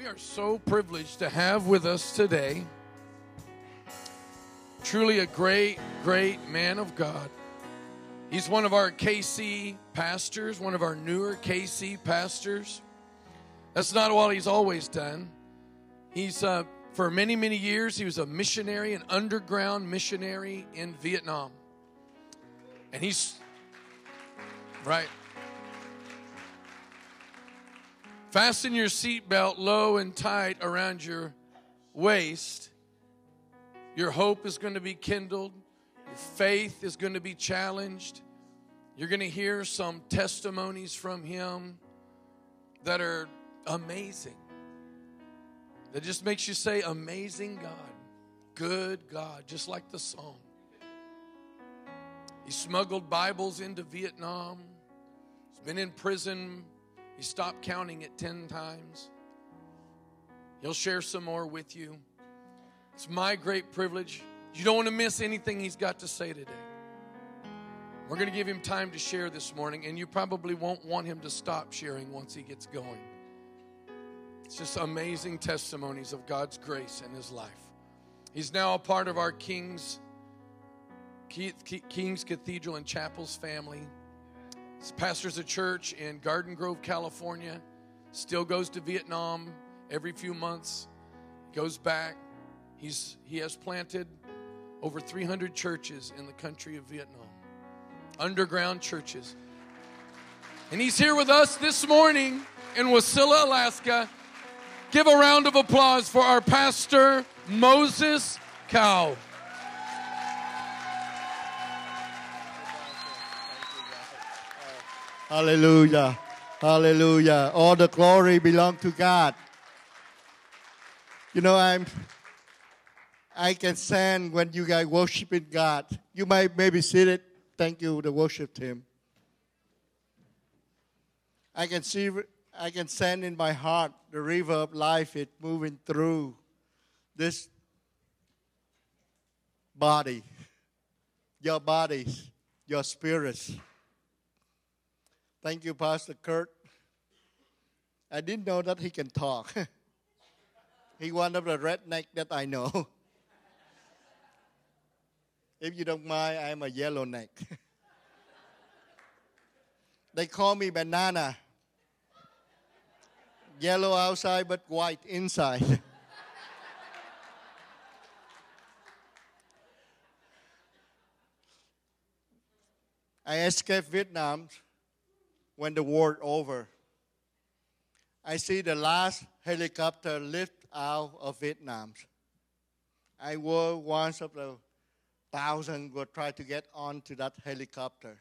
We are so privileged to have with us today truly a great, great man of God. He's one of our KC pastors, one of our newer KC pastors. That's not what he's always done. He's, uh, for many, many years, he was a missionary, an underground missionary in Vietnam. And he's, right. Fasten your seatbelt low and tight around your waist. Your hope is going to be kindled. Your faith is going to be challenged. You're going to hear some testimonies from him that are amazing. That just makes you say, Amazing God, good God, just like the song. He smuggled Bibles into Vietnam. He's been in prison he stopped counting it 10 times. He'll share some more with you. It's my great privilege. You don't want to miss anything he's got to say today. We're going to give him time to share this morning, and you probably won't want him to stop sharing once he gets going. It's just amazing testimonies of God's grace in his life. He's now a part of our King's, King's Cathedral and Chapels family pastors a church in Garden Grove, California. Still goes to Vietnam every few months. Goes back. He's he has planted over 300 churches in the country of Vietnam. Underground churches. And he's here with us this morning in Wasilla, Alaska. Give a round of applause for our pastor, Moses Cow. Hallelujah. Hallelujah. All the glory belong to God. You know, I'm I can stand when you guys worshiping God. You might maybe see it. Thank you, the worship team. I can see I can send in my heart the river of life it moving through this body, your bodies, your spirits. Thank you, Pastor Kurt. I didn't know that he can talk. He's one of the redneck that I know. if you don't mind, I'm a yellow neck. they call me banana. Yellow outside but white inside. I escaped Vietnam when the war over. I see the last helicopter lift out of Vietnam. I was one of the thousand who tried to get onto that helicopter.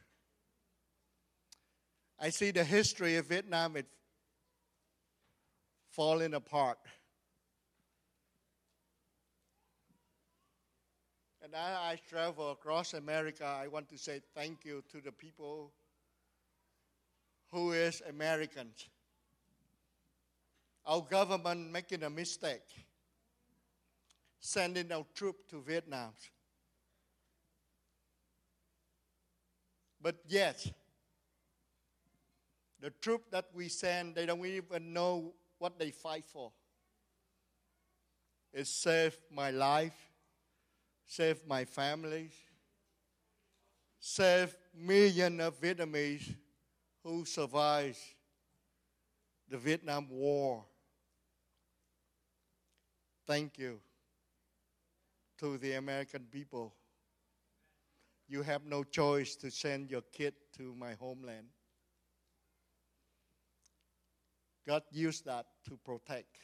I see the history of Vietnam it falling apart. And I, I travel across America. I want to say thank you to the people who is Americans. Our government making a mistake, sending our troops to Vietnam. But yet, the troops that we send, they don't even know what they fight for. It saved my life, saved my family, saved millions of Vietnamese who survived the Vietnam War. Thank you to the American people. You have no choice to send your kid to my homeland. God used that to protect.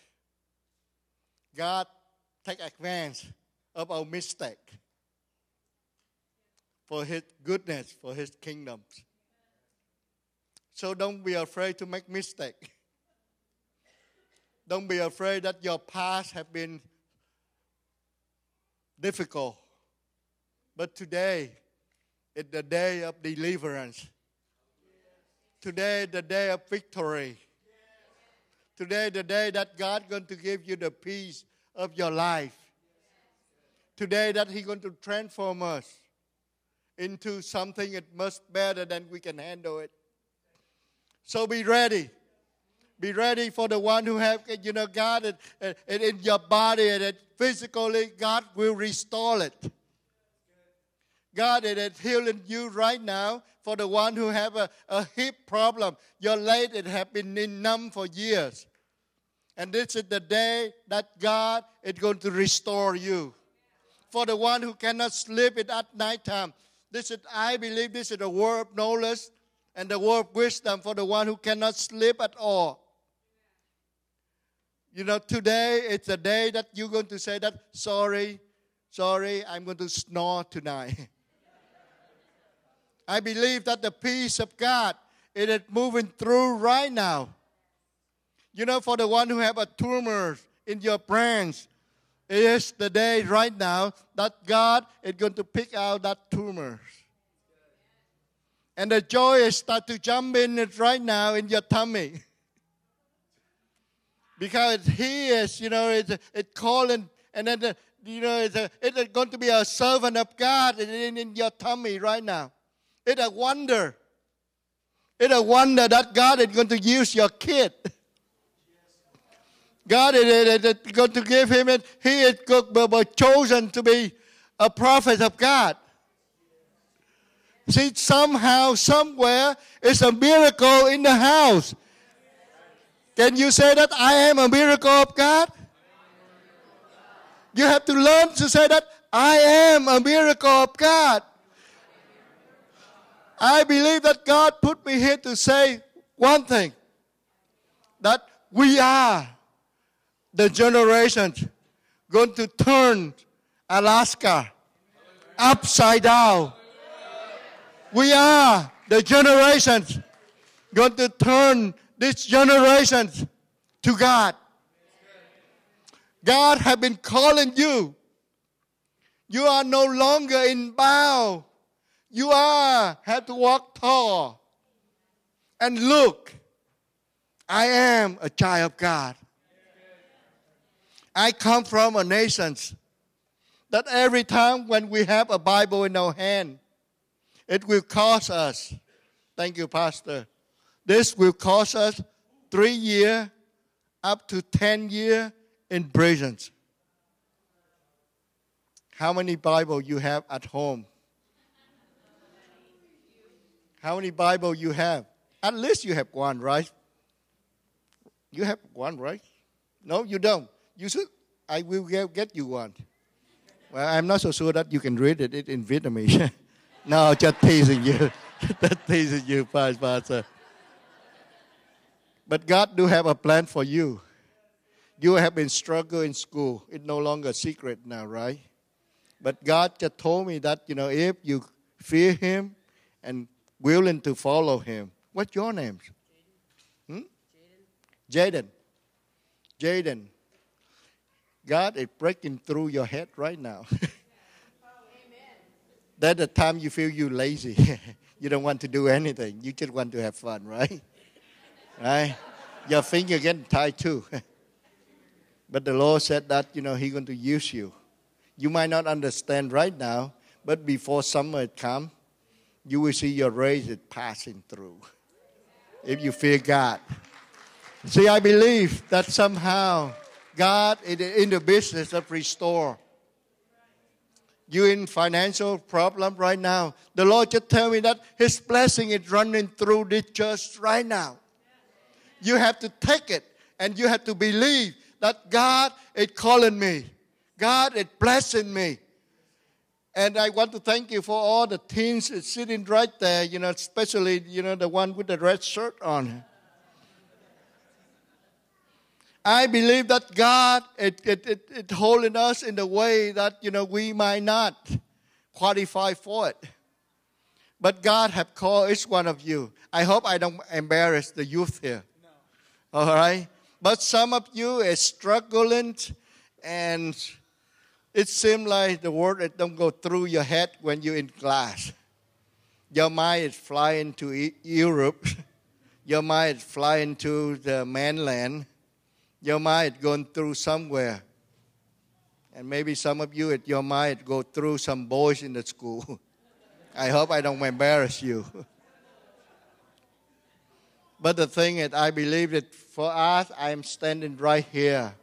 God take advantage of our mistake for his goodness, for his kingdoms. So don't be afraid to make mistake. Don't be afraid that your past have been difficult. But today is the day of deliverance. Today the day of victory. Today the day that God going to give you the peace of your life. Today that He going to transform us into something that much better than we can handle it. So be ready. Be ready for the one who have, you know, God and, and, and in your body and that physically, God will restore it. God is healing you right now for the one who have a, a hip problem. Your leg it have been numb for years. And this is the day that God is going to restore you. For the one who cannot sleep at night time. This is, I believe this is the word of knowledge and the word wisdom for the one who cannot sleep at all. You know, today it's a day that you're going to say that, sorry, sorry, I'm going to snore tonight. I believe that the peace of God it is moving through right now. You know, for the one who have a tumor in your brains, it is the day right now that God is going to pick out that tumor. And the joy is start to jump in it right now in your tummy. because he is, you know, it's, it's calling, and then, the, you know, it's, a, it's going to be a servant of God in, in your tummy right now. It's a wonder. It's a wonder that God is going to use your kid. God is going to give him it. He is chosen to be a prophet of God. See, somehow, somewhere, it's a miracle in the house. Can you say that I am a miracle of God? You have to learn to say that I am a miracle of God. I believe that God put me here to say one thing that we are the generation going to turn Alaska upside down. We are the generations going to turn this generation to God. God has been calling you. You are no longer in bow. You are have to walk tall. And look, I am a child of God. I come from a nation that every time when we have a Bible in our hand, it will cost us. Thank you, Pastor. This will cost us three year up to ten year in prison. How many Bible you have at home? How many Bible you have? At least you have one, right? You have one, right? No, you don't. You should. I will get you one. Well, I'm not so sure that you can read it in Vietnamese. no, just teasing you. just teasing you, Pastor. But God do have a plan for you. You have been struggling in school. It's no longer a secret now, right? But God just told me that, you know, if you fear Him and willing to follow Him, what's your name? Hmm? Jaden. Jaden. God is breaking through your head right now. That's the time you feel you lazy. you don't want to do anything. You just want to have fun, right? right? Your finger getting tied too. but the Lord said that, you know, He's going to use you. You might not understand right now, but before summer comes, you will see your race is passing through. If you fear God. See, I believe that somehow God is in the business of restore. You in financial problem right now. The Lord just tell me that His blessing is running through this church right now. You have to take it and you have to believe that God is calling me. God is blessing me. And I want to thank you for all the teens sitting right there, you know, especially, you know, the one with the red shirt on. I believe that God it, it, it, it holding us in the way that you know we might not qualify for it. But God have called each one of you. I hope I don't embarrass the youth here. No. All right. But some of you is struggling and it seems like the word that don't go through your head when you're in class. Your mind is flying to Europe. Your mind is flying to the mainland your mind going through somewhere. And maybe some of you at your mind go through some boys in the school. I hope I don't embarrass you. But the thing is, I believe that for us, I am standing right here.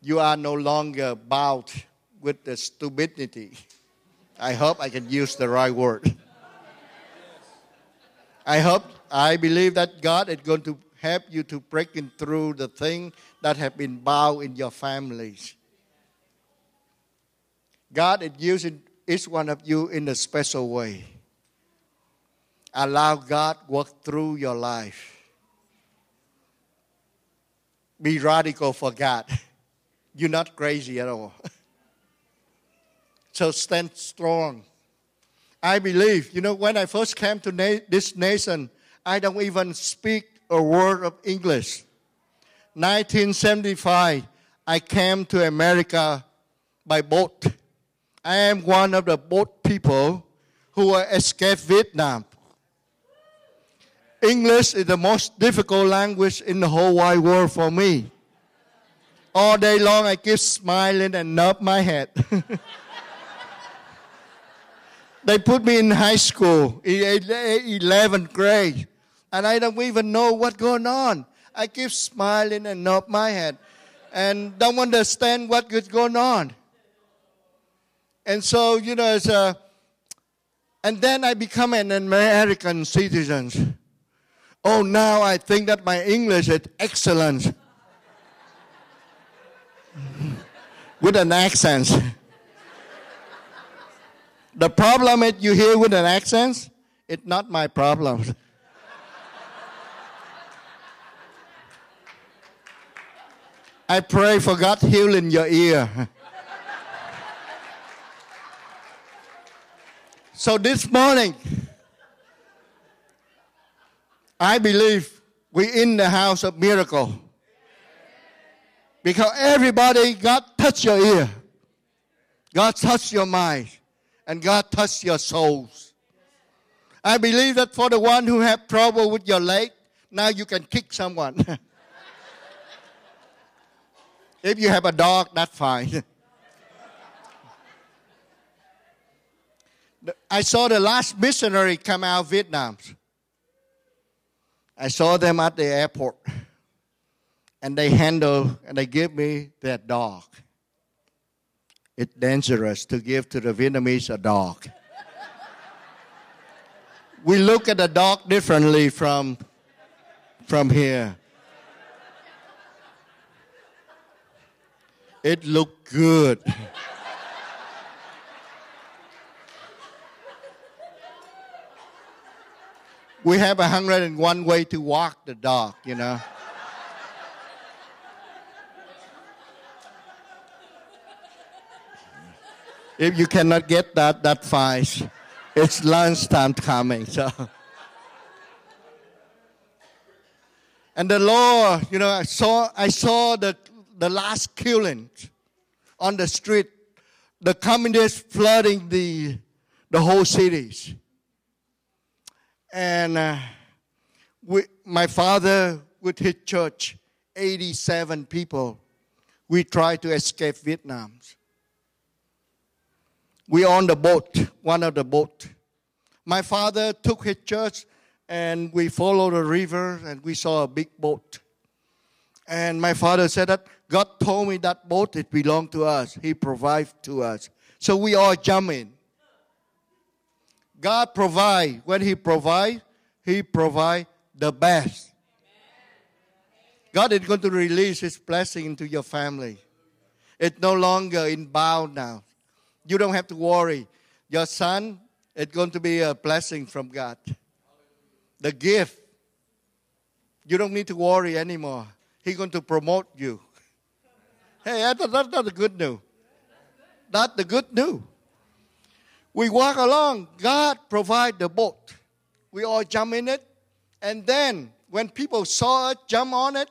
You are no longer bound with the stupidity. I hope I can use the right word. I hope, I believe that God is going to help you to breaking through the thing that have been bound in your families. God is using each one of you in a special way. Allow God work through your life. Be radical for God. You're not crazy at all. so stand strong. I believe, you know, when I first came to na- this nation, I don't even speak a word of English. 1975, I came to America by boat. I am one of the boat people who escaped Vietnam. English is the most difficult language in the whole wide world for me. All day long, I keep smiling and nod my head. They put me in high school, in 11th grade, and I don't even know what's going on. I keep smiling and nod my head and don't understand what is going on. And so, you know, it's a, and then I become an American citizen. Oh, now I think that my English is excellent. With an accent. The problem that you hear with an accent, it's not my problem. I pray for God healing your ear. so this morning, I believe we're in the house of miracle. Because everybody, God touched your ear. God touched your mind and God touch your souls. I believe that for the one who have trouble with your leg, now you can kick someone. if you have a dog, that's fine. I saw the last missionary come out of Vietnam. I saw them at the airport. And they handle and they give me that dog it's dangerous to give to the Vietnamese a dog. we look at the dog differently from, from here. It looked good. we have a 101 way to walk the dog, you know. If you cannot get that, that fine. It's lunchtime coming. So. And the Lord, you know, I saw, I saw the, the last killing on the street. The communists flooding the, the whole cities. And uh, we, my father, with his church, 87 people, we tried to escape Vietnam we on the boat, one of the boat. My father took his church and we followed the river and we saw a big boat. And my father said that God told me that boat it belonged to us. He provides to us. So we all jump in. God provide. When He provide, He provide the best. God is going to release His blessing into your family. It's no longer in bound now. You don't have to worry. Your son is going to be a blessing from God. The gift. You don't need to worry anymore. He's going to promote you. Hey, that's not the good news. That's the good news. We walk along. God provide the boat. We all jump in it. And then when people saw us jump on it,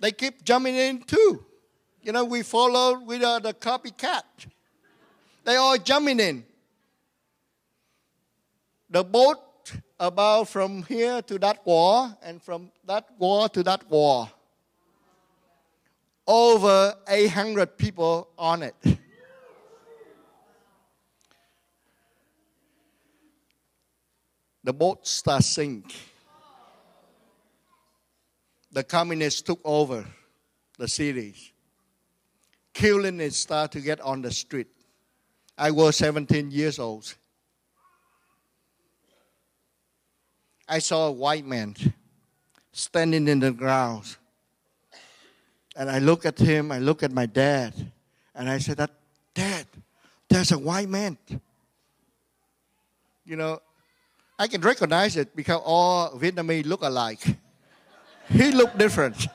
they keep jumping in too. You know, we follow with uh, the copycat. They all jumping in. The boat about from here to that wall and from that wall to that wall. Over 800 people on it. the boat starts sink. The communists took over the cities. Killing it started to get on the street. I was 17 years old. I saw a white man standing in the ground. And I look at him, I look at my dad, and I said, Dad, there's a white man. You know, I can recognize it because all Vietnamese look alike. he looked different.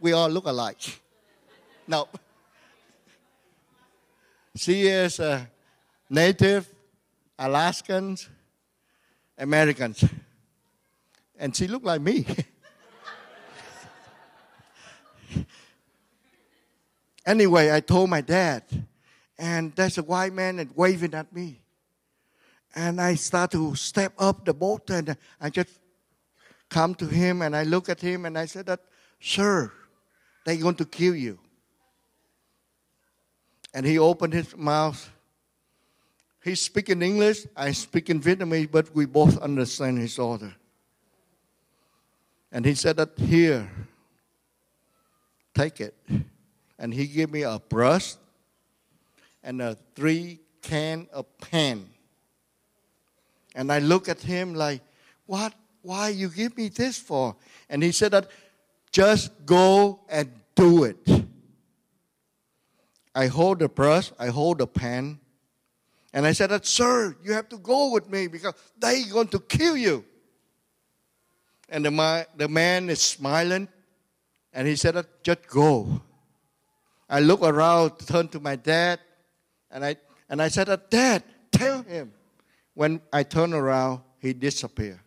we all look alike. No. She is a native Alaskans, Americans. And she looked like me. anyway, I told my dad, and there's a white man and waving at me. And I start to step up the boat and I just come to him and I look at him and I said that, sir, they're going to kill you. And he opened his mouth. He's speaking English, I speak in Vietnamese, but we both understand his order. And he said that here, take it. And he gave me a brush and a three can of pen. And I look at him like, what? Why you give me this for? And he said that just go and do it. I hold the brush, I hold the pen, and I said that, sir, you have to go with me because they're going to kill you. And the, the man is smiling, and he said, just go. I look around, turn to my dad, and I, and I said, Dad, tell him. When I turn around, he disappeared.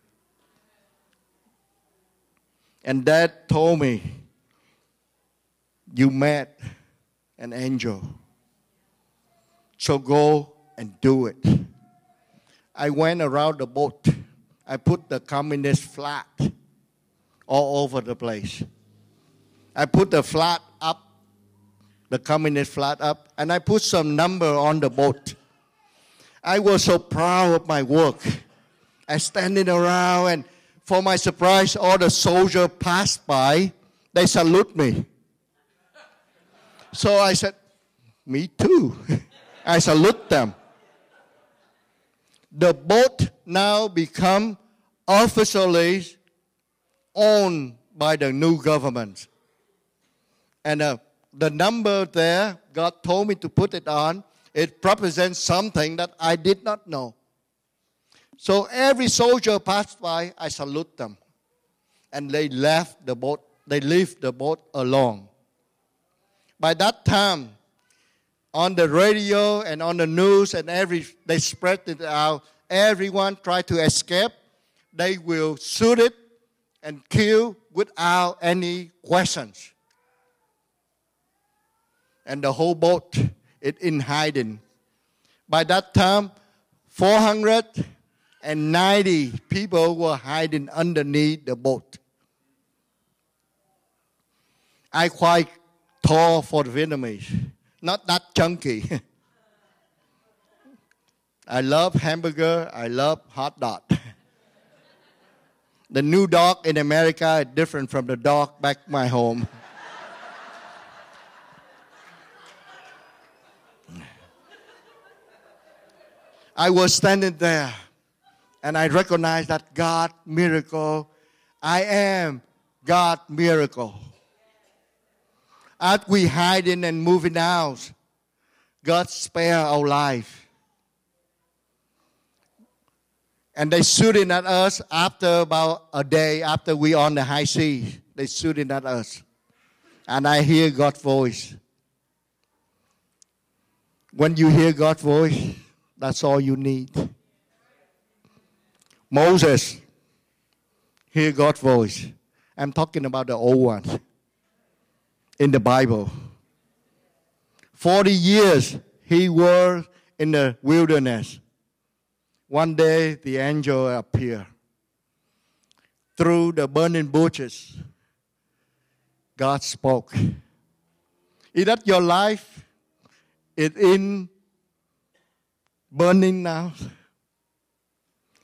And dad told me, You met an angel. So go and do it. I went around the boat. I put the communist flag all over the place. I put the flag up the communist flag up, and I put some number on the boat. I was so proud of my work. I standing around, and for my surprise, all the soldiers passed by. They salute me. So I said, "Me too." I salute them. The boat now become officially owned by the new government, and uh, the number there, God told me to put it on, it represents something that I did not know. So every soldier passed by, I salute them. And they left the boat, they leave the boat alone. By that time, on the radio and on the news and every they spread it out, everyone tried to escape. They will shoot it and kill without any questions and the whole boat is in hiding. By that time, 490 people were hiding underneath the boat. I quite tall for the Vietnamese, not that chunky. I love hamburger, I love hot dog. The new dog in America is different from the dog back my home. I was standing there and I recognized that God miracle. I am God miracle. As we hiding and moving out, God spare our life. And they shooting at us after about a day after we on the high sea. They shooting at us. And I hear God's voice. When you hear God's voice, that's all you need. Moses, hear God's voice. I'm talking about the old one in the Bible. 40 years he was in the wilderness. One day the angel appeared through the burning bushes. God spoke. Is that your life? It in burning now.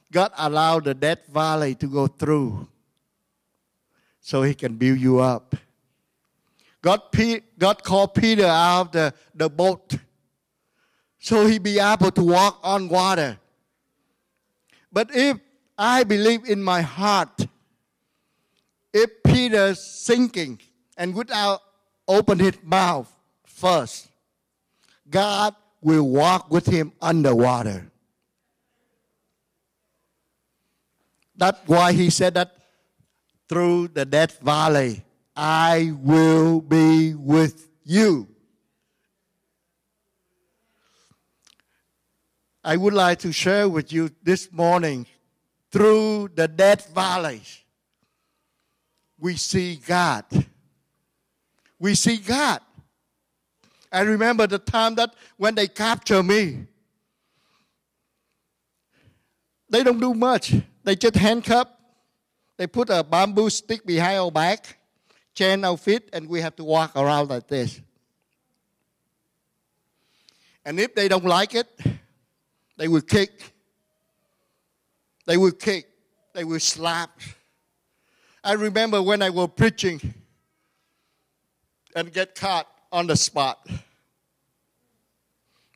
God allowed the dead valley to go through so he can build you up. God, God called Peter out of the, the boat so he be able to walk on water. But if I believe in my heart, if Peter's sinking and without open his mouth first, God will walk with him underwater. That's why he said that through the death valley, I will be with you. I would like to share with you this morning through the death valleys, we see God. We see God. I remember the time that when they capture me, they don't do much. They just handcuff. They put a bamboo stick behind our back, chain our feet, and we have to walk around like this. And if they don't like it, they will kick. They will kick. They will slap. I remember when I was preaching and get caught on the spot.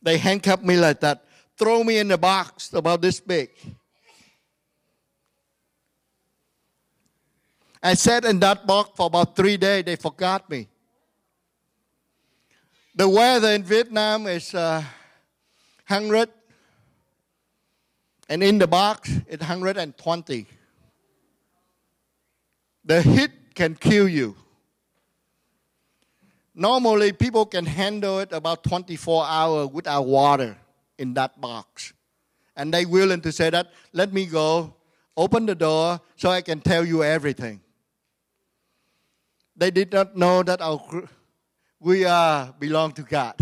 They handcuffed me like that, throw me in a box about this big. I sat in that box for about three days. They forgot me. The weather in Vietnam is uh, 100, and in the box it's 120. The heat can kill you. Normally, people can handle it about 24 hours without water in that box. And they willing to say that, let me go, open the door so I can tell you everything. They did not know that our, we are belong to God.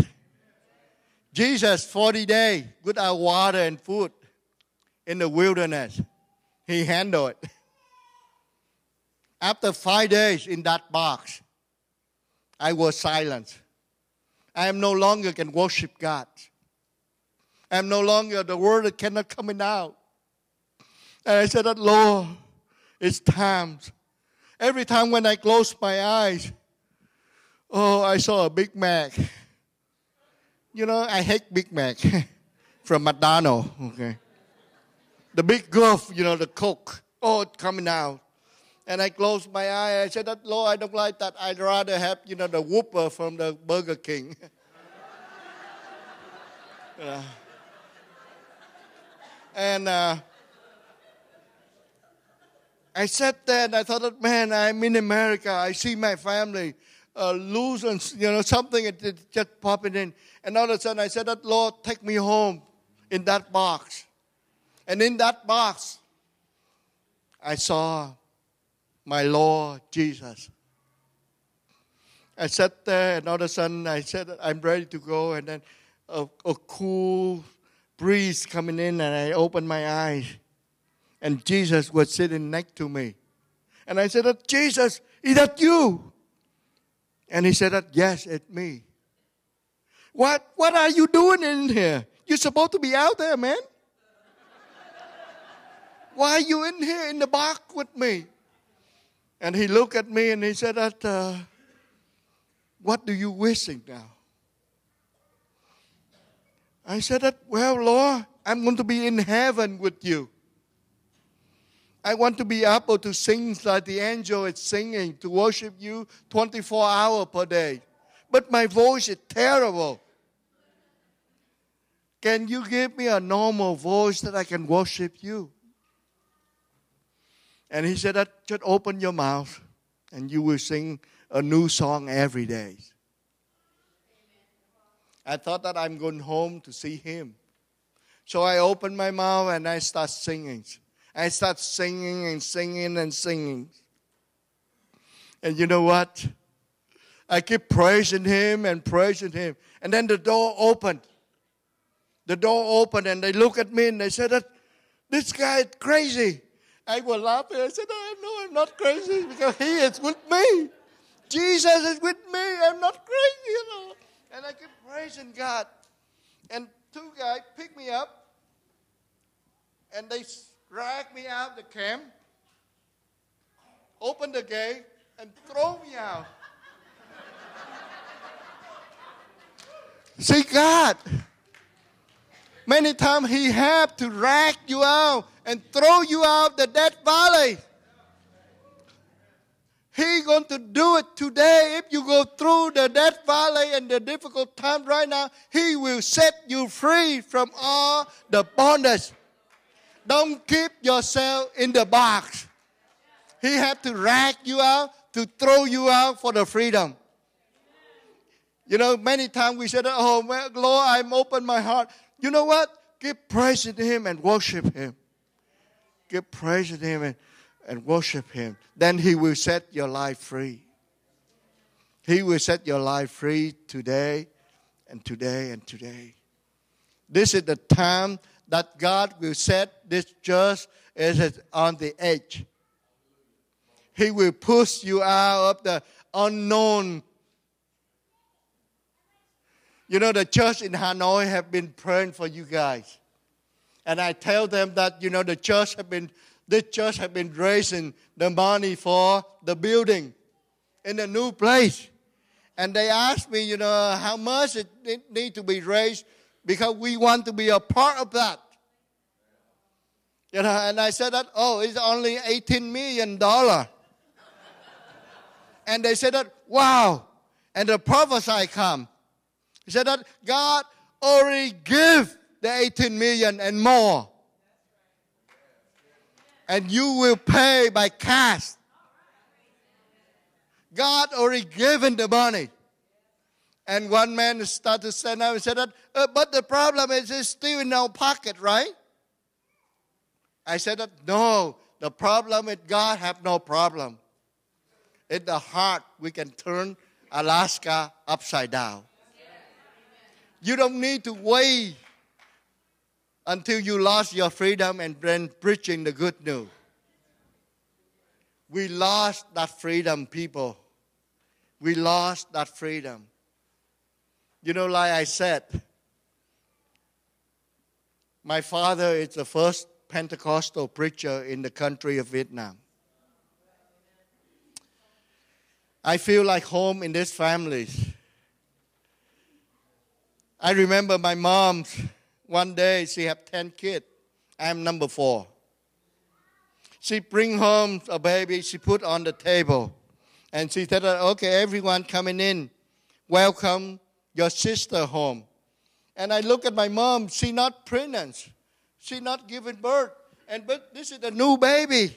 Jesus, 40 days without water and food in the wilderness, he handled it. After five days in that box, I was silent. I am no longer can worship God. I am no longer the word cannot come out. And I said that Lord, it's times. Every time when I close my eyes, oh, I saw a Big Mac. You know, I hate Big Mac from McDonald's. Okay. The big goof, you know, the Coke. Oh, it's coming out. And I closed my eye. I said, that, Lord, I don't like that. I'd rather have, you know, the Whopper from the Burger King. uh, and uh, I sat there and I thought, that man, I'm in America. I see my family uh, losing, you know, something it just popping in. And all of a sudden I said, that Lord, take me home in that box. And in that box, I saw my Lord Jesus. I sat there, and all of a sudden I said, I'm ready to go. And then a, a cool breeze coming in, and I opened my eyes. And Jesus was sitting next to me. And I said, oh, Jesus, is that you? And he said, Yes, it's me. What, what are you doing in here? You're supposed to be out there, man. Why are you in here in the box with me? And he looked at me and he said, that, uh, What do you wishing now? I said, that, Well, Lord, I'm going to be in heaven with you. I want to be able to sing like the angel is singing, to worship you 24 hours per day. But my voice is terrible. Can you give me a normal voice that I can worship you? And he said just open your mouth and you will sing a new song every day. I thought that I'm going home to see him. So I opened my mouth and I start singing. I start singing and singing and singing. And you know what? I keep praising him and praising him. And then the door opened. The door opened and they look at me and they said this guy is crazy. I was laughing. I said, oh, No, I'm not crazy because He is with me. Jesus is with me. I'm not crazy, you know. And I kept praising God. And two guys picked me up and they drag me out of the camp, open the gate, and throw me out. See, God, many times He have to drag you out and throw you out the dead valley. He going to do it today. If you go through the death valley and the difficult time right now, He will set you free from all the bondage. Don't keep yourself in the box. He have to drag you out to throw you out for the freedom. You know, many times we said, Oh, Lord, I'm open my heart. You know what? Praise to Him and worship Him. Give praise to Him and, and worship Him. Then He will set your life free. He will set your life free today and today and today. This is the time that God will set this church is on the edge. He will push you out of the unknown. You know, the church in Hanoi have been praying for you guys. And I tell them that, you know, the church have been, this church have been raising the money for the building in a new place. And they asked me, you know, how much it, it need to be raised because we want to be a part of that. You know, and I said that, oh, it's only $18 million. and they said that, wow. And the prophesy come. He said that God already give the 18 million and more. And you will pay by cash. God already given the money. And one man started to stand up and said that, uh, but the problem is it's still in our pocket, right? I said that, no, the problem is God have no problem. In the heart, we can turn Alaska upside down. You don't need to wait until you lost your freedom and then preaching the good news. We lost that freedom, people. We lost that freedom. You know, like I said, my father is the first Pentecostal preacher in the country of Vietnam. I feel like home in this family. I remember my mom, one day she have 10 kids. I'm number four. She bring home a baby, she put on the table. And she said, okay, everyone coming in, welcome your sister home. And I look at my mom, she not pregnant. She not giving birth. And but this is a new baby.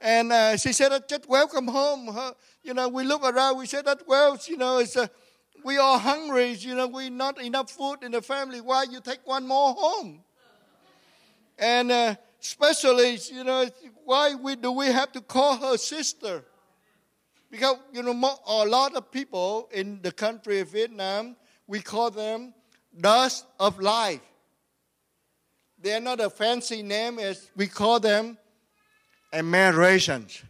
And uh, she said, just welcome home. Her, you know, we look around, we said that, well, you know, it's a, we are hungry, you know, we not enough food in the family. Why you take one more home? And uh, especially, you know, why we, do we have to call her sister? Because, you know, a lot of people in the country of Vietnam, we call them dust of life. They're not a fancy name, as we call them Americans.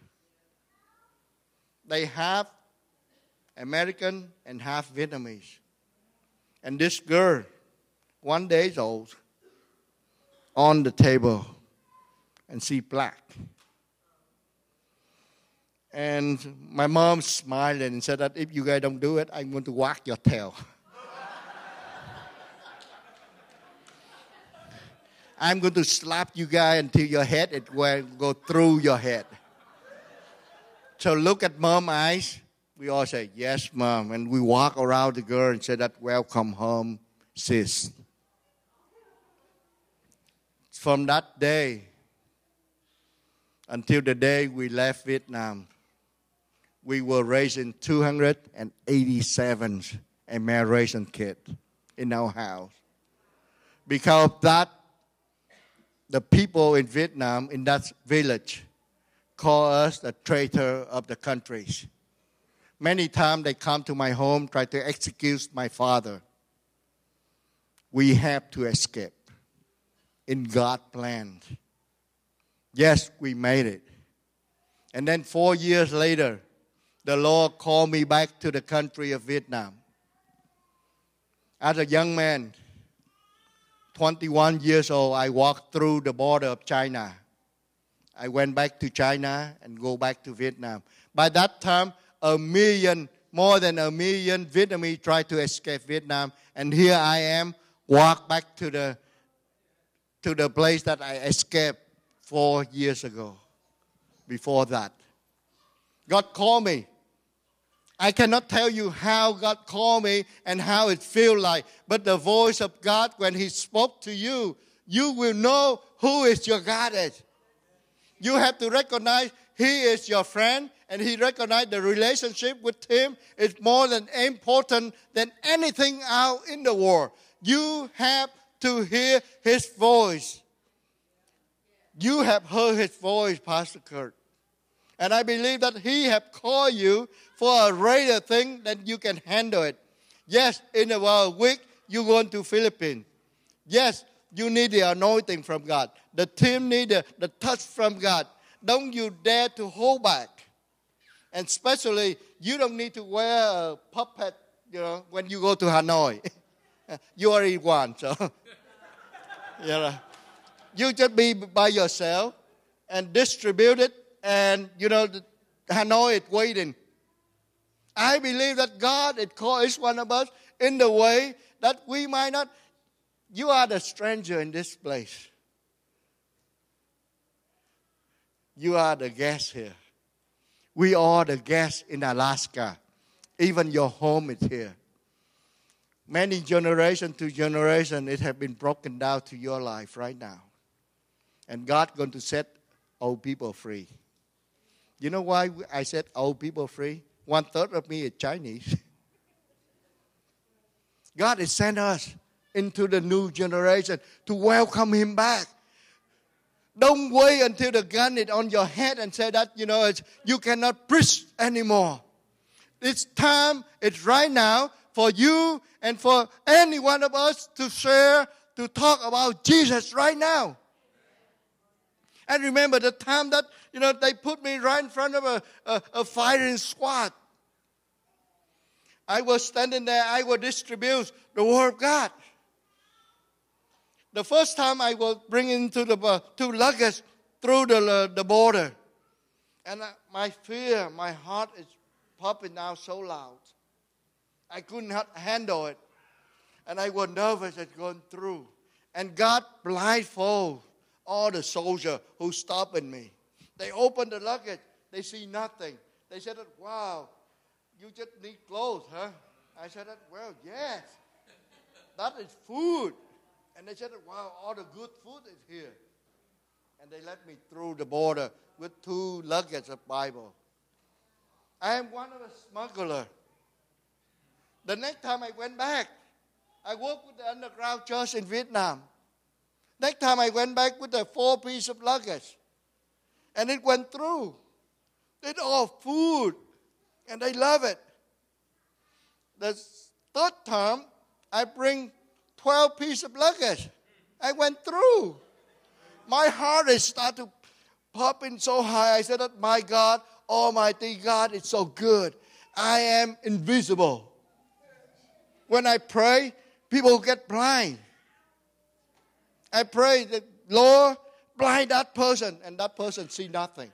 They have American and half Vietnamese. And this girl, one day old, on the table, and she black. And my mom smiled and said that if you guys don't do it, I'm going to whack your tail. I'm going to slap you guys until your head it will go through your head. So look at mom eyes. We all say, yes, mom. And we walk around the girl and say that, welcome home, sis. From that day until the day we left Vietnam, we were raising 287 American kids in our house. Because that the people in Vietnam, in that village, call us the traitor of the countries. Many times they come to my home, try to execute my father. We have to escape in God's plan. Yes, we made it. And then four years later, the Lord called me back to the country of Vietnam. As a young man, 21 years old, I walked through the border of China. I went back to China and go back to Vietnam. By that time, a million, more than a million Vietnamese tried to escape Vietnam, and here I am, walk back to the to the place that I escaped four years ago. Before that, God called me. I cannot tell you how God called me and how it feels like, but the voice of God, when He spoke to you, you will know who is your God is. You have to recognize He is your friend, and He recognize the relationship with Him is more than important than anything out in the world. You have to hear His voice. You have heard His voice, Pastor Kurt. And I believe that He have called you for a greater thing than you can handle it. Yes, in a week you go to Philippines. Yes, you need the anointing from God. The team need the, the touch from God. Don't you dare to hold back. And especially, you don't need to wear a puppet, you know, when you go to Hanoi. you already one, so. you know, you just be by yourself and distribute it, and, you know, Hanoi is waiting I believe that God has called each one of us in the way that we might not. You are the stranger in this place. You are the guest here. We are the guests in Alaska. Even your home is here. Many generation to generation, it has been broken down to your life right now. And God going to set old people free. You know why I said old people free? One third of me is Chinese. God has sent us into the new generation to welcome Him back. Don't wait until the gun is on your head and say that, you know, you cannot preach anymore. It's time, it's right now for you and for any one of us to share, to talk about Jesus right now. And remember the time that, you know, they put me right in front of a, a, a firing squad. I was standing there, I would distribute the Word of God. The first time I was bringing to the uh, two luggage through the, uh, the border. And uh, my fear, my heart is popping out so loud. I could not handle it. And I was nervous at going through. And God blindfold all the soldiers who stopping me. They opened the luggage. They see nothing. They said, wow, you just need clothes, huh? I said, well, yes. That is food. And they said, wow, all the good food is here. And they let me through the border with two luggage of Bible. I am one of the smuggler. The next time I went back, I worked with the underground church in Vietnam. Next time I went back with the four piece of luggage. And it went through. It all food. And they love it. The third time, I bring 12 pieces of luggage. I went through. My heart is started to popping so high. I said that my God, Almighty God, it's so good. I am invisible. When I pray, people get blind. I pray that Lord, blind that person, and that person see nothing.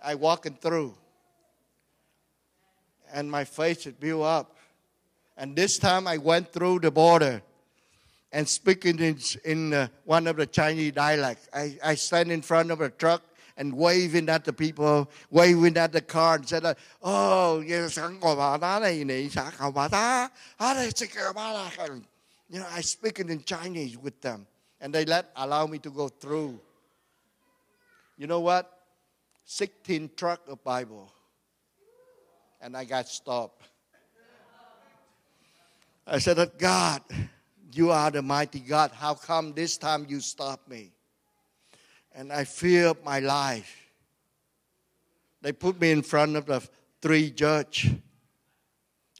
I walking through. And my faith is built up. And this time I went through the border and speaking in, in uh, one of the Chinese dialects. I, I stand in front of a truck and waving at the people, waving at the car and said, Oh, you know, I speaking in Chinese with them. And they let allow me to go through. You know what? 16 truck of Bible. And I got stopped. I said, God, you are the mighty God. How come this time you stop me? And I fear my life. They put me in front of the three judge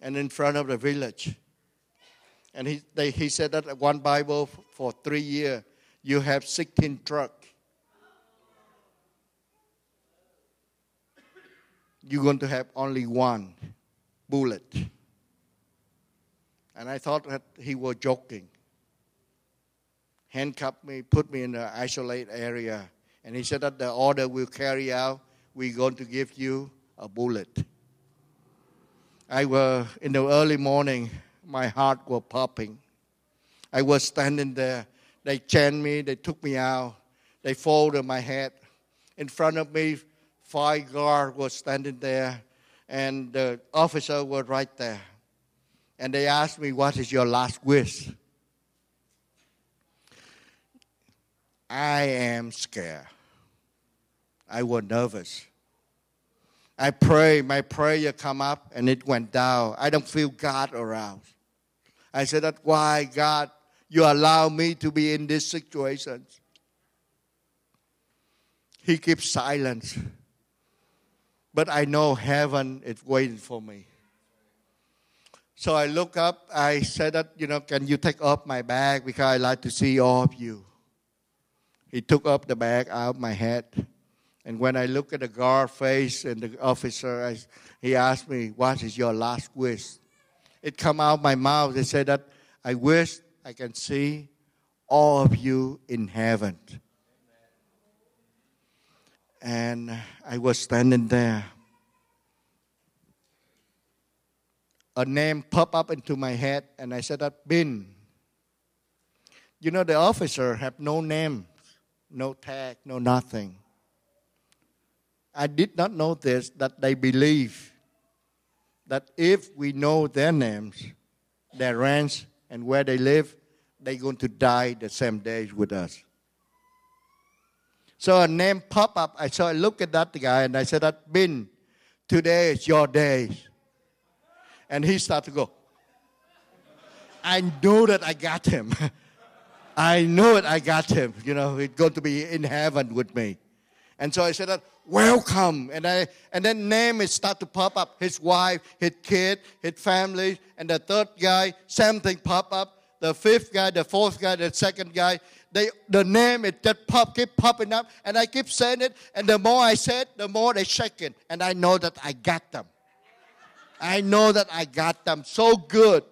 and in front of the village. And he, they, he said that one Bible for three years, you have 16 truck. You're going to have only one bullet. And I thought that he was joking. handcuffed me, put me in an isolated area. And he said that the order will carry out, we're going to give you a bullet. I was in the early morning, my heart was popping. I was standing there. They chained me, they took me out, they folded my head. In front of me, five guards were standing there, and the officer was right there. And they asked me, What is your last wish? I am scared. I was nervous. I pray, my prayer come up and it went down. I don't feel God around. I said that why God you allow me to be in this situation. He keeps silence. But I know heaven is waiting for me. So I look up, I said that, you know, can you take off my bag because I like to see all of you. He took up the bag out of my head. And when I look at the guard face and the officer, I, he asked me, what is your last wish? It come out my mouth. They said that I wish I can see all of you in heaven. And I was standing there. A name popped up into my head, and I said that bin. You know, the officer have no name no tag, no nothing. I did not know this that they believe that if we know their names, their ranks, and where they live, they're going to die the same days with us. So a name pop up. I saw I look at that guy and I said, That bin, today is your day. And he started to go. I know that I got him. I know it, I got him. You know, he's going to be in heaven with me. And so I said that, welcome. And I and then names start to pop up. His wife, his kid, his family, and the third guy, same thing pop up. The fifth guy, the fourth guy, the second guy. They the name it just pop keep popping up. And I keep saying it. And the more I said, the more they shaking. And I know that I got them. I know that I got them so good.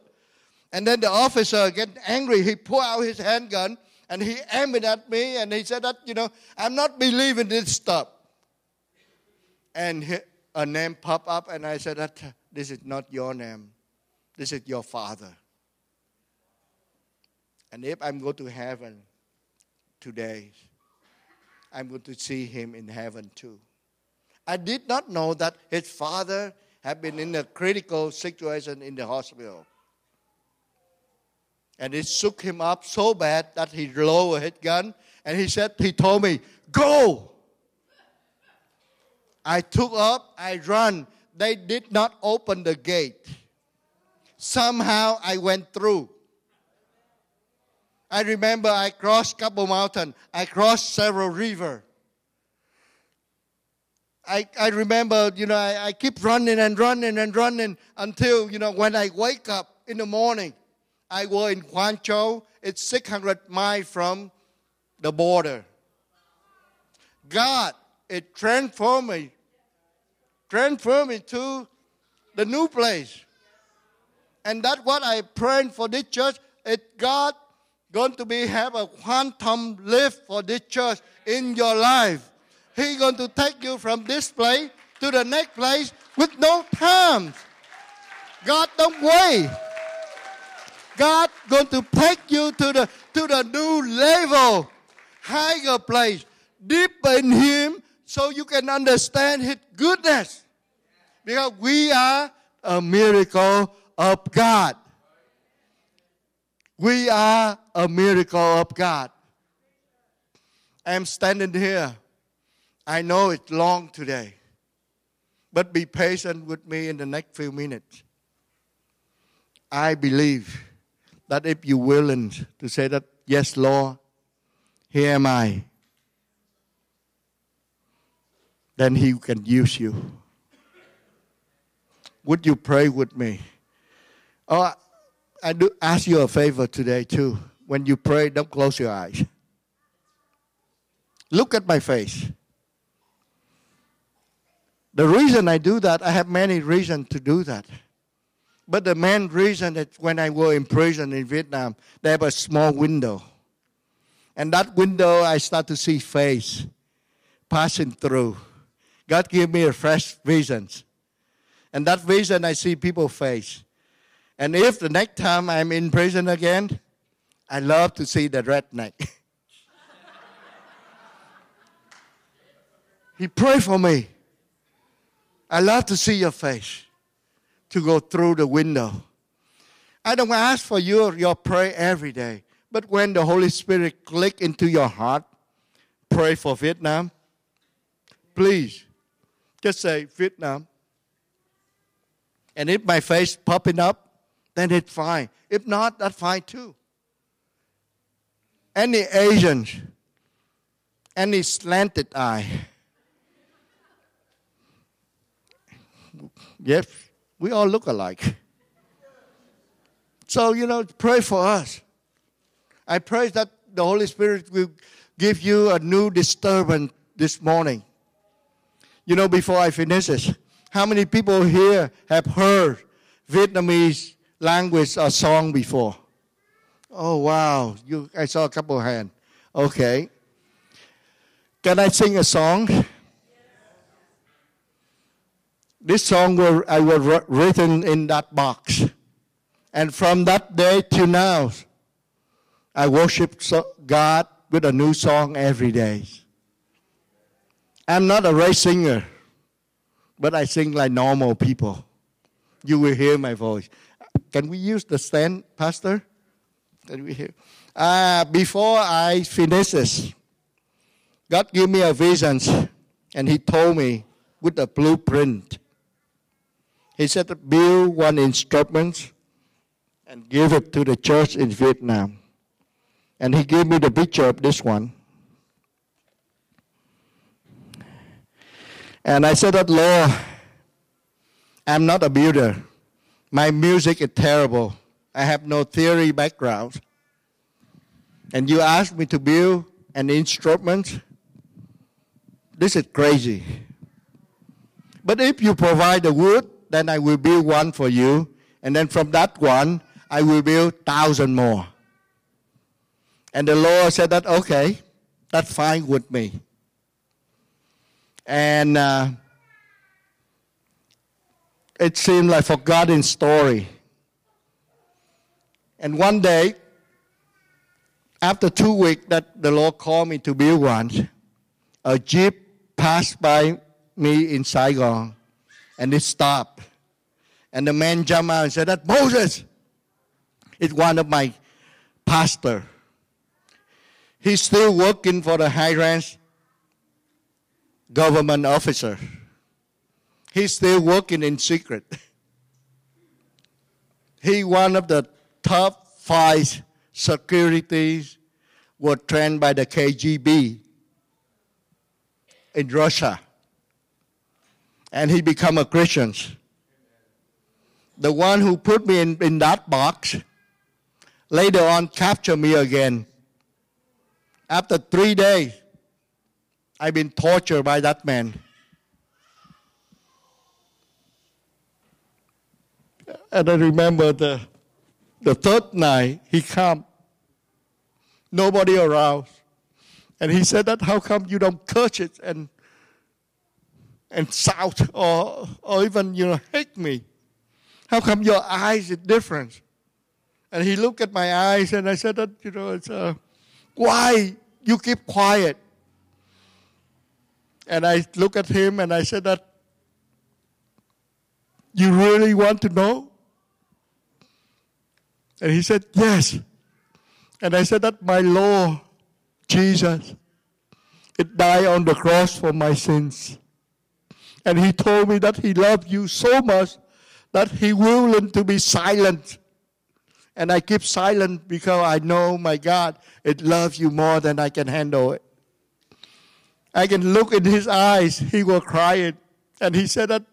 And then the officer get angry. He pulled out his handgun and he aimed it at me and he said that, you know, I'm not believing this stuff. And a name popped up and I said that this is not your name. This is your father. And if I'm going to heaven today, I'm going to see him in heaven too. I did not know that his father had been in a critical situation in the hospital. And it shook him up so bad that he lowered his gun and he said, he told me, go. I took up, I ran. They did not open the gate. Somehow I went through. I remember I crossed couple mountain. I crossed several river. I, I remember, you know, I, I keep running and running and running until, you know, when I wake up in the morning, I was in Guangzhou. It's 600 miles from the border. God, it transformed me, transformed me to the new place. And that's what I pray for this church. It God going to be have a quantum lift for this church in your life. He going to take you from this place to the next place with no time. God don't wait. God going to take you to the to the new level, higher place, deep in Him, so you can understand His goodness. Because we are a miracle of God. We are a miracle of God. I'm standing here. I know it's long today, but be patient with me in the next few minutes. I believe that if you're willing to say that, yes, Lord, here am I, then He can use you. Would you pray with me? Oh, I do ask you a favor today too. When you pray, don't close your eyes. Look at my face. The reason I do that, I have many reasons to do that. But the main reason that when I was in prison in Vietnam, they have a small window. And that window, I start to see face passing through. God gave me a fresh vision. And that vision, I see people face. And if the next time I'm in prison again, I love to see the redneck. he prayed for me. I love to see your face, to go through the window. I don't ask for your, your prayer every day. But when the Holy Spirit click into your heart, pray for Vietnam. Please, just say Vietnam. And if my face popping up, then it's fine. If not, that's fine too. Any Asians, any slanted eye. Yes, we all look alike. So, you know, pray for us. I pray that the Holy Spirit will give you a new disturbance this morning. You know, before I finish this, how many people here have heard Vietnamese language or song before? Oh, wow. You, I saw a couple of hands. Okay. Can I sing a song? This song was, I was written in that box. And from that day till now, I worship God with a new song every day. I'm not a race singer, but I sing like normal people. You will hear my voice. Can we use the stand, Pastor? Can we hear? Uh, before I finish this, God gave me a vision, and He told me with a blueprint. He said, build one instrument and give it to the church in Vietnam. And he gave me the picture of this one. And I said that, Lord, I'm not a builder. My music is terrible. I have no theory background. And you asked me to build an instrument. This is crazy. But if you provide the wood, then I will build one for you. And then from that one, I will build thousand more. And the Lord said that, okay, that's fine with me. And uh, it seemed like forgotten story. And one day, after two weeks that the Lord called me to build one, a jeep passed by me in Saigon, and it stopped. And the man jumped out and said, that Moses is one of my pastor. He's still working for the high rank government officer. He's still working in secret. he one of the top five securities were trained by the KGB in Russia. And he become a Christian. The one who put me in, in that box later on captured me again after three days, I've been tortured by that man. And I remember the, the third night, he come, nobody around. And he said that, how come you don't curse it and, and shout or, or even, you know, hate me? How come your eyes are different? And he looked at my eyes and I said that, you know, it's, uh, why you keep quiet? And I look at him and I said that, you really want to know? And he said, yes. And I said that my Lord, Jesus, it died on the cross for my sins. And he told me that he loved you so much that he willing to be silent and I keep silent because I know, my God, it loves you more than I can handle it. I can look in his eyes, he was crying. And he said that,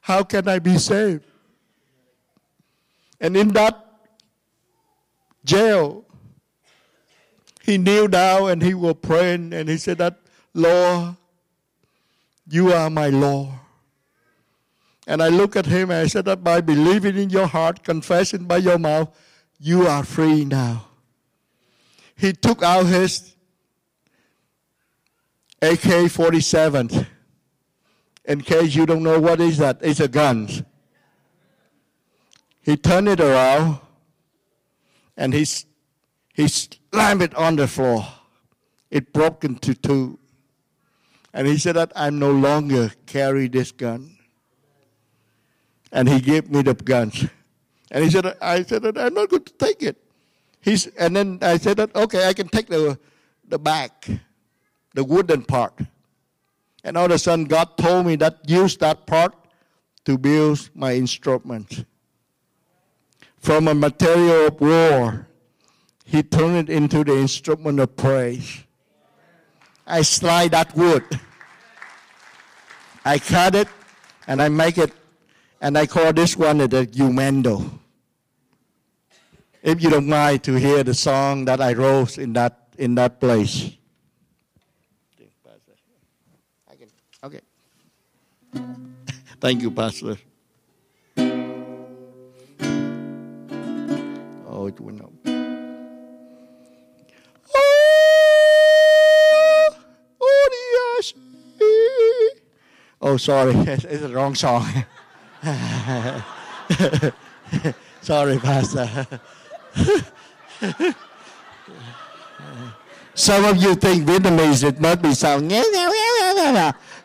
how can I be saved? And in that jail, he kneeled down and he was praying and he said that, Lord, you are my Lord. And I look at him and I said that by believing in your heart, confessing by your mouth, you are free now. He took out his AK 47. In case you don't know what is that, it's a gun. He turned it around and he, he slammed it on the floor. It broke into two. And he said that I'm no longer carry this gun. And he gave me the gun. And he said, I said that I'm not going to take it. He's, and then I said that, okay, I can take the, the back, the wooden part. And all of a sudden, God told me that use that part to build my instrument. From a material of war, He turned it into the instrument of praise. I slide that wood. I cut it and I make it, and I call this one the Umendo. If you don't mind to hear the song that I wrote in that in that place. Okay. Thank you, Pastor. Oh, it went up. Oh, sorry, it's, the wrong song. sorry, Pastor. Some of you think Vietnamese it must be song. No,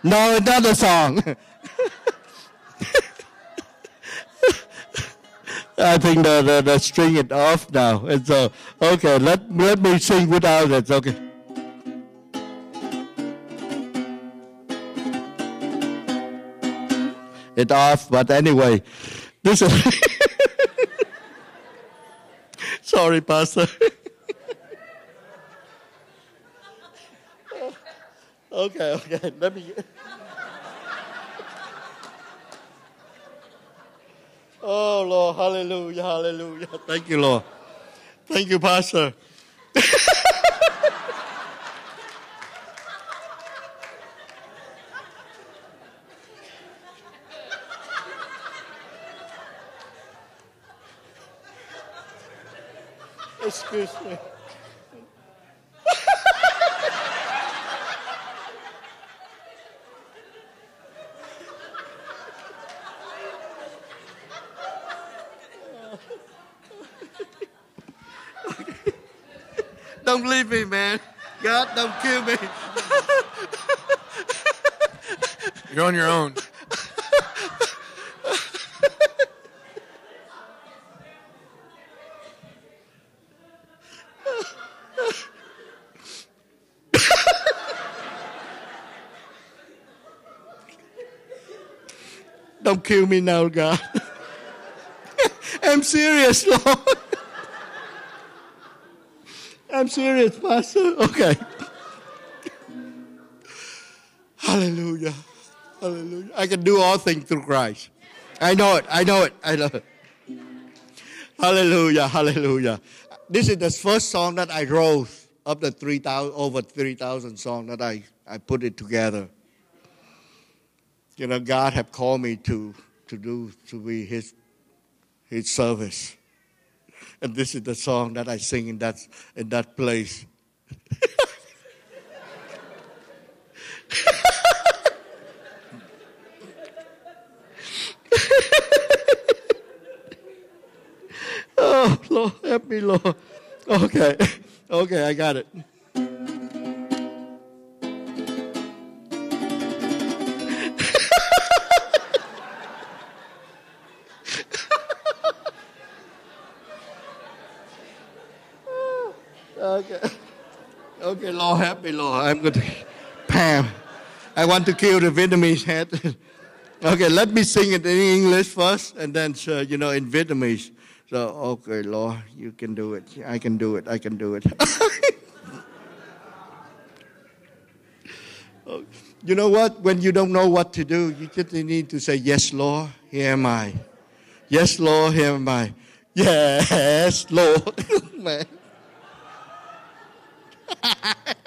it's not a song. I think the, the, the string it off now. And so, uh, okay, let, let me sing without it. Okay. It off, but anyway, this is. Sorry, Pastor. okay, okay. Let me. Oh, Lord. Hallelujah. Hallelujah. Thank you, Lord. Thank you, Pastor. Excuse me. don't leave me, man. God, don't kill me. You're on your own. Don't kill me now, God. I'm serious, Lord. I'm serious, Pastor. Okay. Hallelujah. Hallelujah. I can do all things through Christ. I know it. I know it. I know it. Hallelujah. Hallelujah. This is the first song that I wrote of the 3,000, over 3,000 songs that I, I put it together. You know, God have called me to, to do, to be His, His service. And this is the song that I sing in that, in that place. oh, Lord, help me, Lord. Okay, okay, I got it. Okay, Lord, help me, Lord. I'm going to, Pam, I want to kill the Vietnamese head. okay, let me sing it in English first, and then, uh, you know, in Vietnamese. So, okay, Lord, you can do it. I can do it. I can do it. you know what? When you don't know what to do, you just need to say, Yes, Lord, here am I. Yes, Lord, here am I. Yes, Lord. Man.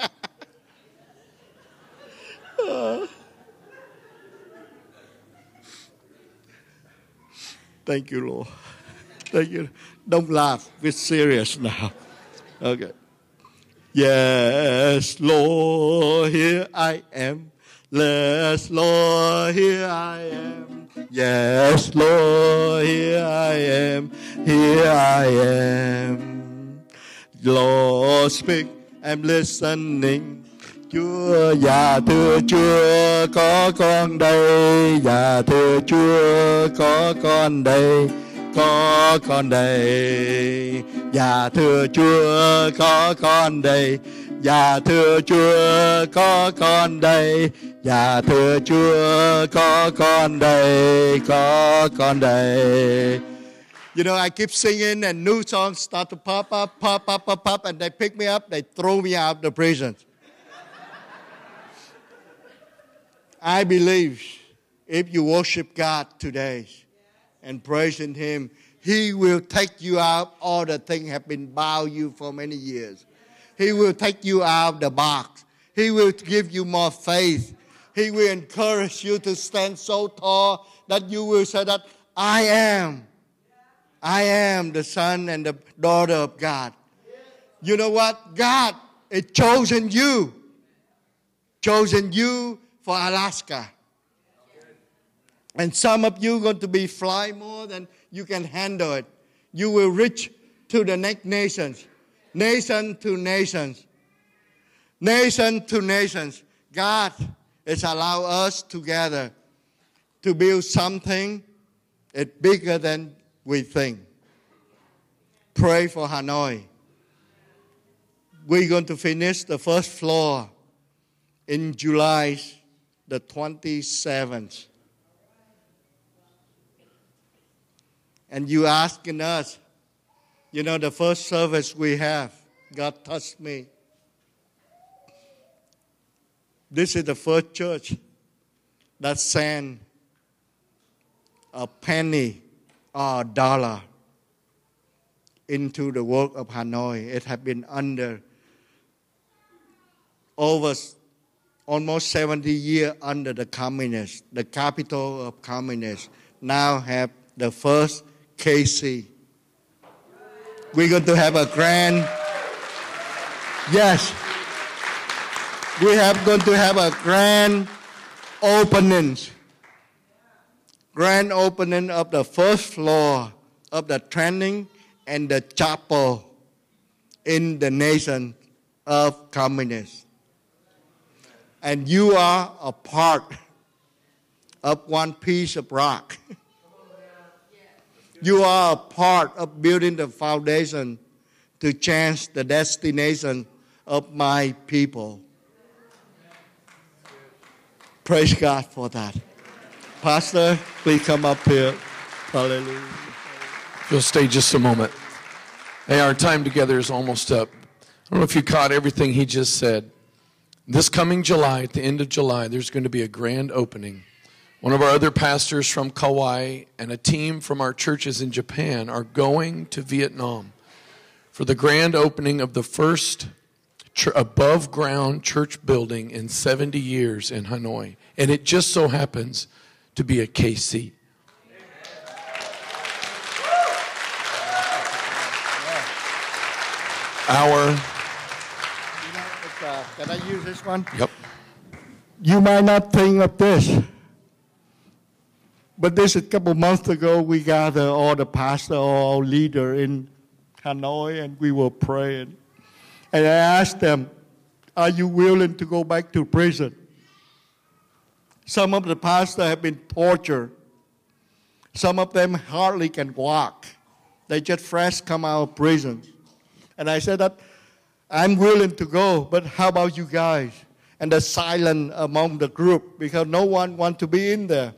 Thank you, Lord. Thank you. Don't laugh. We're serious now. Okay. Yes, Lord, here I am. Yes, Lord, here I am. Yes, Lord, here I am. Here I am. Lord, speak, I'm listening. Chúa, dạ thưa Chúa, có con đây. Dạ thưa Chúa, có con đây. Có con đây. Dạ thưa Chúa, có con đây. Dạ thưa Chúa, có con đây. Dạ thưa Chúa, có con đây, có con đây. You know, I keep singing and new songs start to pop up, pop up, pop up, and they pick me up, they throw me out of the prison. I believe if you worship God today and praising Him, He will take you out all the things have been bound you for many years. He will take you out of the box. He will give you more faith. He will encourage you to stand so tall that you will say that I am. I am the son and the daughter of God. You know what? God has chosen you. Chosen you for Alaska. And some of you are going to be fly more than you can handle it. You will reach to the next nations, nation to nations, nation to nations. God has allowed us together to build something it's bigger than we think. Pray for Hanoi. We're going to finish the first floor in July the 27th. And you asking us, you know, the first service we have, God touched me. This is the first church that sent a penny a dollar into the work of Hanoi. It had been under over almost 70 years under the communists, the capital of communists, now have the first KC. We're going to have a grand, yes, we have going to have a grand opening, grand opening of the first floor of the training and the chapel in the nation of communists and you are a part of one piece of rock. You are a part of building the foundation to change the destination of my people. Praise God for that. Pastor, please come up here. Hallelujah. You'll stay just a moment. Hey, our time together is almost up. I don't know if you caught everything he just said. This coming July, at the end of July, there's going to be a grand opening. One of our other pastors from Kauai and a team from our churches in Japan are going to Vietnam for the grand opening of the first above ground church building in 70 years in Hanoi. And it just so happens to be a KC. Our can I use this one? Yep. You might not think of this, but this a couple months ago we gathered all the pastor, all leader in Hanoi, and we were praying. And I asked them, "Are you willing to go back to prison?" Some of the pastors have been tortured. Some of them hardly can walk. They just fresh come out of prison. And I said that I'm willing to go, but how about you guys? And the silence among the group because no one wants to be in there.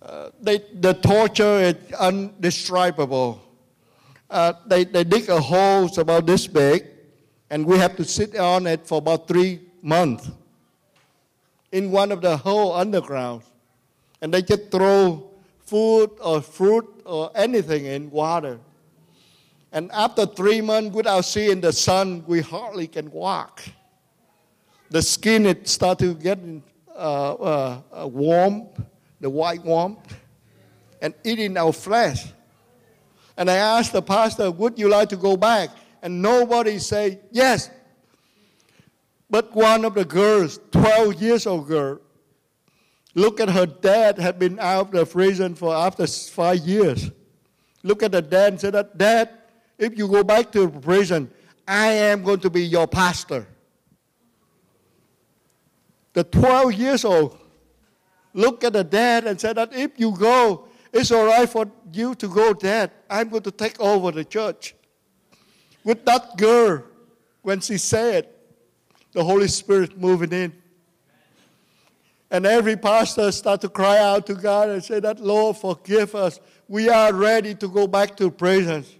Uh, they, the torture is undescribable. Uh, they, they dig a hole about this big, and we have to sit on it for about three months in one of the hole underground. And they just throw food or fruit or anything in water. And after three months without seeing the sun, we hardly can walk. The skin it started to get uh, uh, uh, warm, the white warm, and eating our flesh. And I asked the pastor, "Would you like to go back?" And nobody say, "Yes, But one of the girls, 12 years old girl, look at her dad had been out of prison for after five years. Look at the dad and said, that, Dad, if you go back to prison, I am going to be your pastor. The 12 years old look at the dad and said that if you go, it's all right for you to go, Dad. I'm going to take over the church. With that girl, when she said, the Holy Spirit moving in. And every pastor start to cry out to God and say that, Lord, forgive us. We are ready to go back to presence.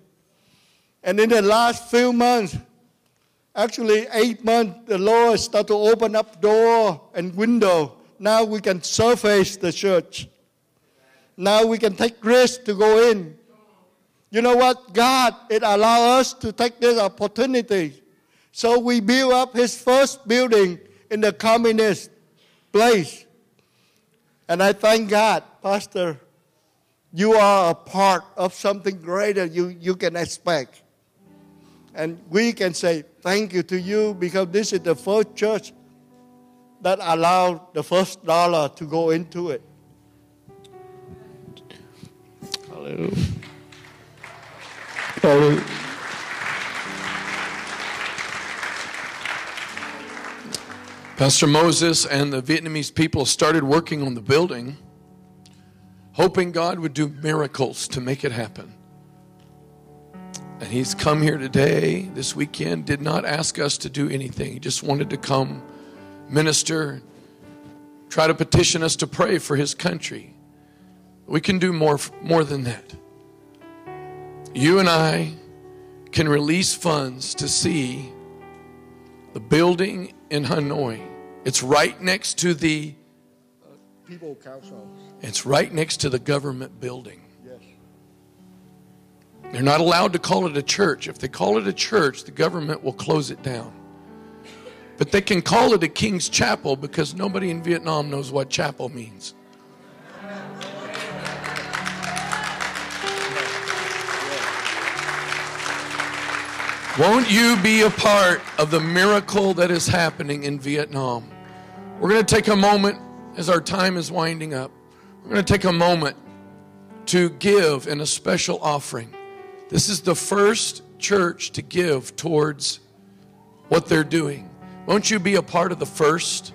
And in the last few months, actually eight months, the Lord started to open up door and window. Now we can surface the church. Now we can take risk to go in. You know what? God, it allows us to take this opportunity. So we build up his first building in the communist place. And I thank God, Pastor, you are a part of something greater you, you can expect. And we can say thank you to you because this is the first church that allowed the first dollar to go into it. Hallelujah. Hallelujah. Pastor Moses and the Vietnamese people started working on the building, hoping God would do miracles to make it happen. And he's come here today, this weekend, did not ask us to do anything. He just wanted to come minister, try to petition us to pray for his country. We can do more, more than that. You and I can release funds to see the building in Hanoi. It's right next to the People Council. it's right next to the government building. Yes. They're not allowed to call it a church. If they call it a church, the government will close it down. But they can call it a king's chapel because nobody in Vietnam knows what chapel means. Won't you be a part of the miracle that is happening in Vietnam? We're going to take a moment as our time is winding up. We're going to take a moment to give in a special offering. This is the first church to give towards what they're doing. Won't you be a part of the first?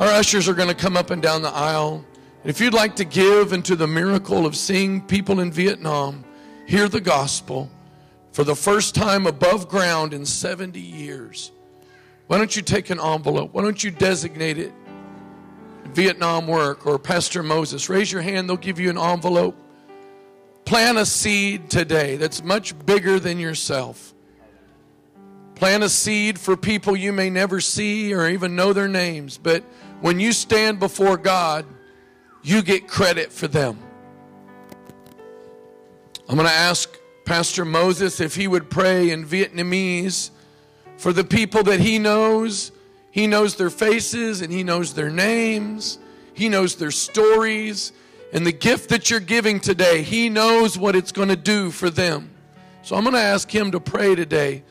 Our ushers are going to come up and down the aisle. If you'd like to give into the miracle of seeing people in Vietnam hear the gospel for the first time above ground in 70 years, why don't you take an envelope? Why don't you designate it? Vietnam work or Pastor Moses. Raise your hand, they'll give you an envelope. Plant a seed today that's much bigger than yourself. Plant a seed for people you may never see or even know their names, but when you stand before God, you get credit for them. I'm going to ask Pastor Moses if he would pray in Vietnamese for the people that he knows. He knows their faces and he knows their names, he knows their stories. And the gift that you're giving today, he knows what it's going to do for them. So I'm going to ask him to pray today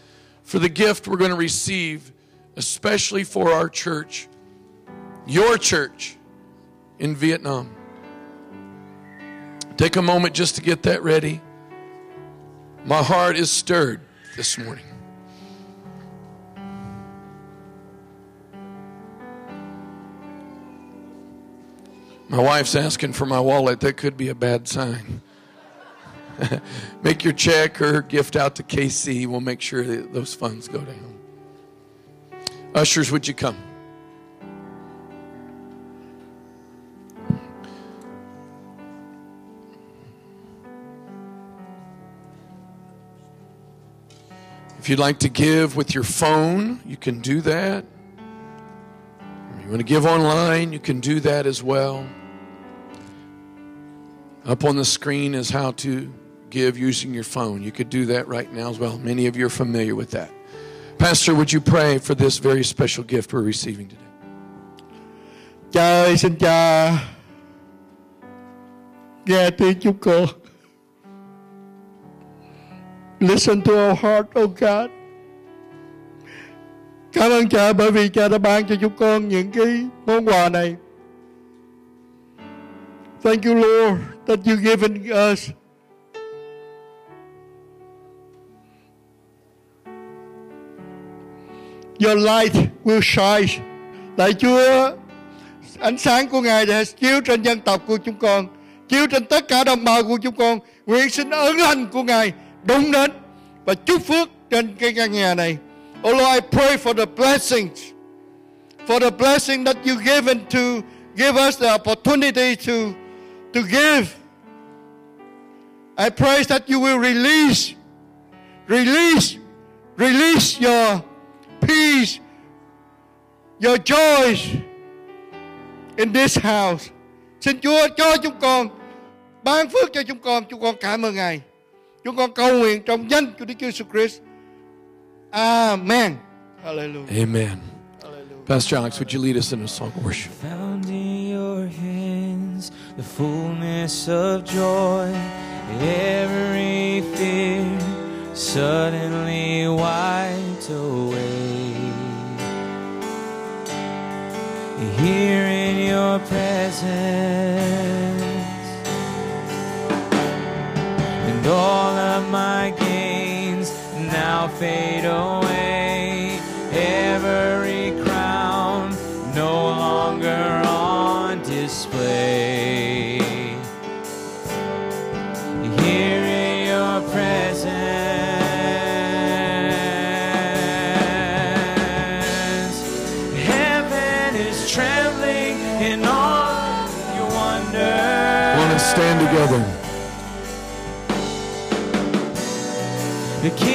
for the gift we're going to receive, especially for our church, your church in Vietnam. Take a moment just to get that ready. My heart is stirred this morning. My wife's asking for my wallet. That could be a bad sign. make your check or gift out to KC. We'll make sure that those funds go him. Ushers, would you come? If you'd like to give with your phone, you can do that. If you want to give online, you can do that as well. Up on the screen is how to give using your phone. You could do that right now as well. Many of you are familiar with that. Pastor, would you pray for this very special gift we're receiving today? Cha ơi, xin cha. Listen to our heart, oh God. Cảm ơn cha bởi vì cha đã ban cho chúng con những cái món quà này. Thank you, Lord, that you given us Your light will shine. Lạy Chúa, ánh sáng của Ngài sẽ chiếu trên dân tộc của chúng con, chiếu trên tất cả đồng bào của chúng con. Nguyện xin ơn lành của Ngài đúng đến và chúc phước trên cái căn nhà này. Oh Lord, I pray for the blessings, for the blessing that you given to give us the opportunity to to give. I pray that you will release, release, release your peace, your joy in this house. Xin Chúa cho chúng con ban phước cho chúng con. Chúng con cảm ơn Ngài. Chúng con cầu nguyện trong danh của Đức Chúa Jesus Christ. Amen. Hallelujah. Amen. Pastor Alex, would you lead us in a song of worship? Found in your hands the fullness of joy, every fear suddenly wiped away. Here in your presence, and all of my gains now fade away. Every crown no longer on display. Here in your presence, heaven is trembling in all your wonder. Want to stand together. The kings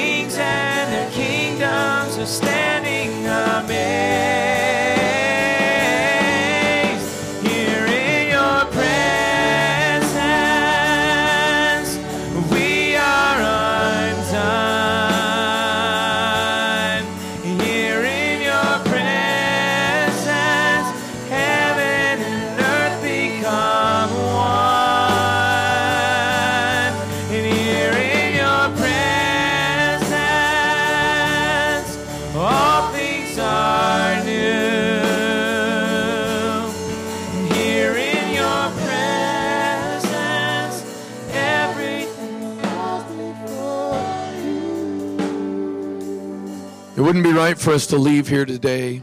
for us to leave here today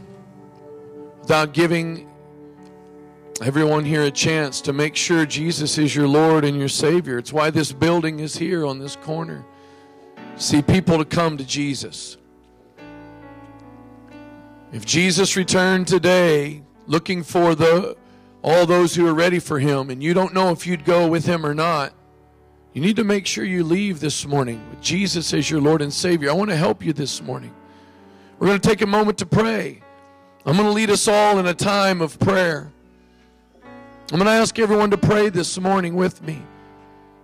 without giving everyone here a chance to make sure Jesus is your Lord and your Savior. It's why this building is here on this corner. See people to come to Jesus. If Jesus returned today looking for the all those who are ready for him and you don't know if you'd go with him or not, you need to make sure you leave this morning with Jesus as your Lord and Savior. I want to help you this morning. We're going to take a moment to pray. I'm going to lead us all in a time of prayer. I'm going to ask everyone to pray this morning with me.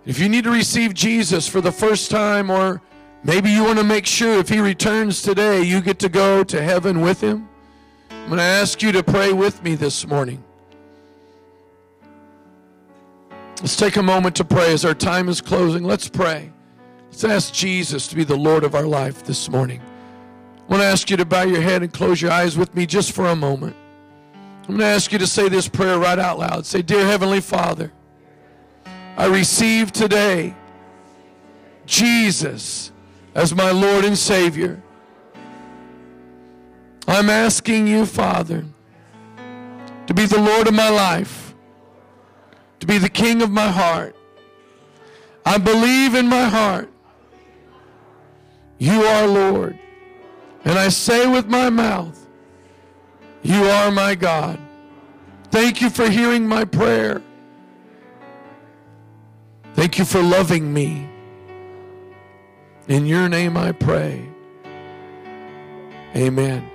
If you need to receive Jesus for the first time, or maybe you want to make sure if he returns today, you get to go to heaven with him, I'm going to ask you to pray with me this morning. Let's take a moment to pray as our time is closing. Let's pray. Let's ask Jesus to be the Lord of our life this morning. I want to ask you to bow your head and close your eyes with me just for a moment. I'm going to ask you to say this prayer right out loud. Say, Dear Heavenly Father, I receive today Jesus as my Lord and Savior. I'm asking you, Father, to be the Lord of my life, to be the King of my heart. I believe in my heart you are Lord. And I say with my mouth, You are my God. Thank you for hearing my prayer. Thank you for loving me. In your name I pray. Amen.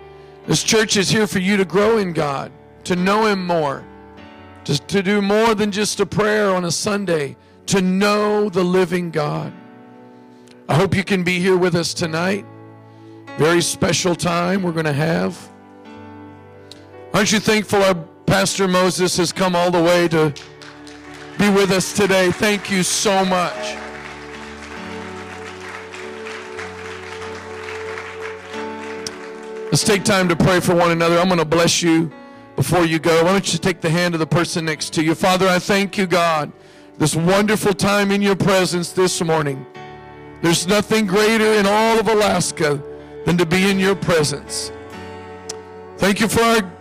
This church is here for you to grow in God, to know Him more, to, to do more than just a prayer on a Sunday, to know the living God. I hope you can be here with us tonight. Very special time we're going to have. Aren't you thankful our Pastor Moses has come all the way to be with us today? Thank you so much. Let's take time to pray for one another. I'm going to bless you before you go. Why don't you take the hand of the person next to you? Father, I thank you, God, this wonderful time in your presence this morning. There's nothing greater in all of Alaska than to be in your presence. Thank you for our,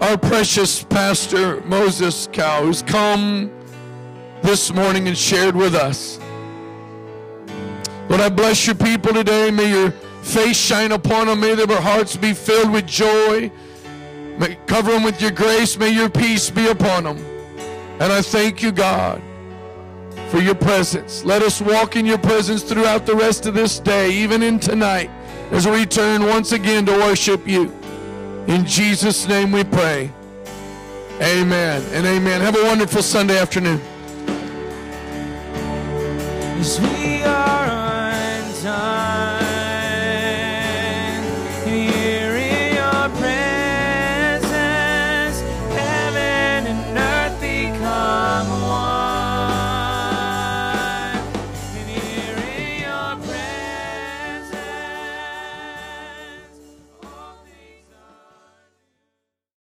our precious pastor, Moses Cow, who's come this morning and shared with us. Lord, I bless your people today. May your face shine upon them. May their hearts be filled with joy. May, cover them with your grace. May your peace be upon them. And I thank you, God, for your presence. Let us walk in your presence throughout the rest of this day, even in tonight, as we return once again to worship you. In Jesus' name we pray. Amen and amen. Have a wonderful Sunday afternoon.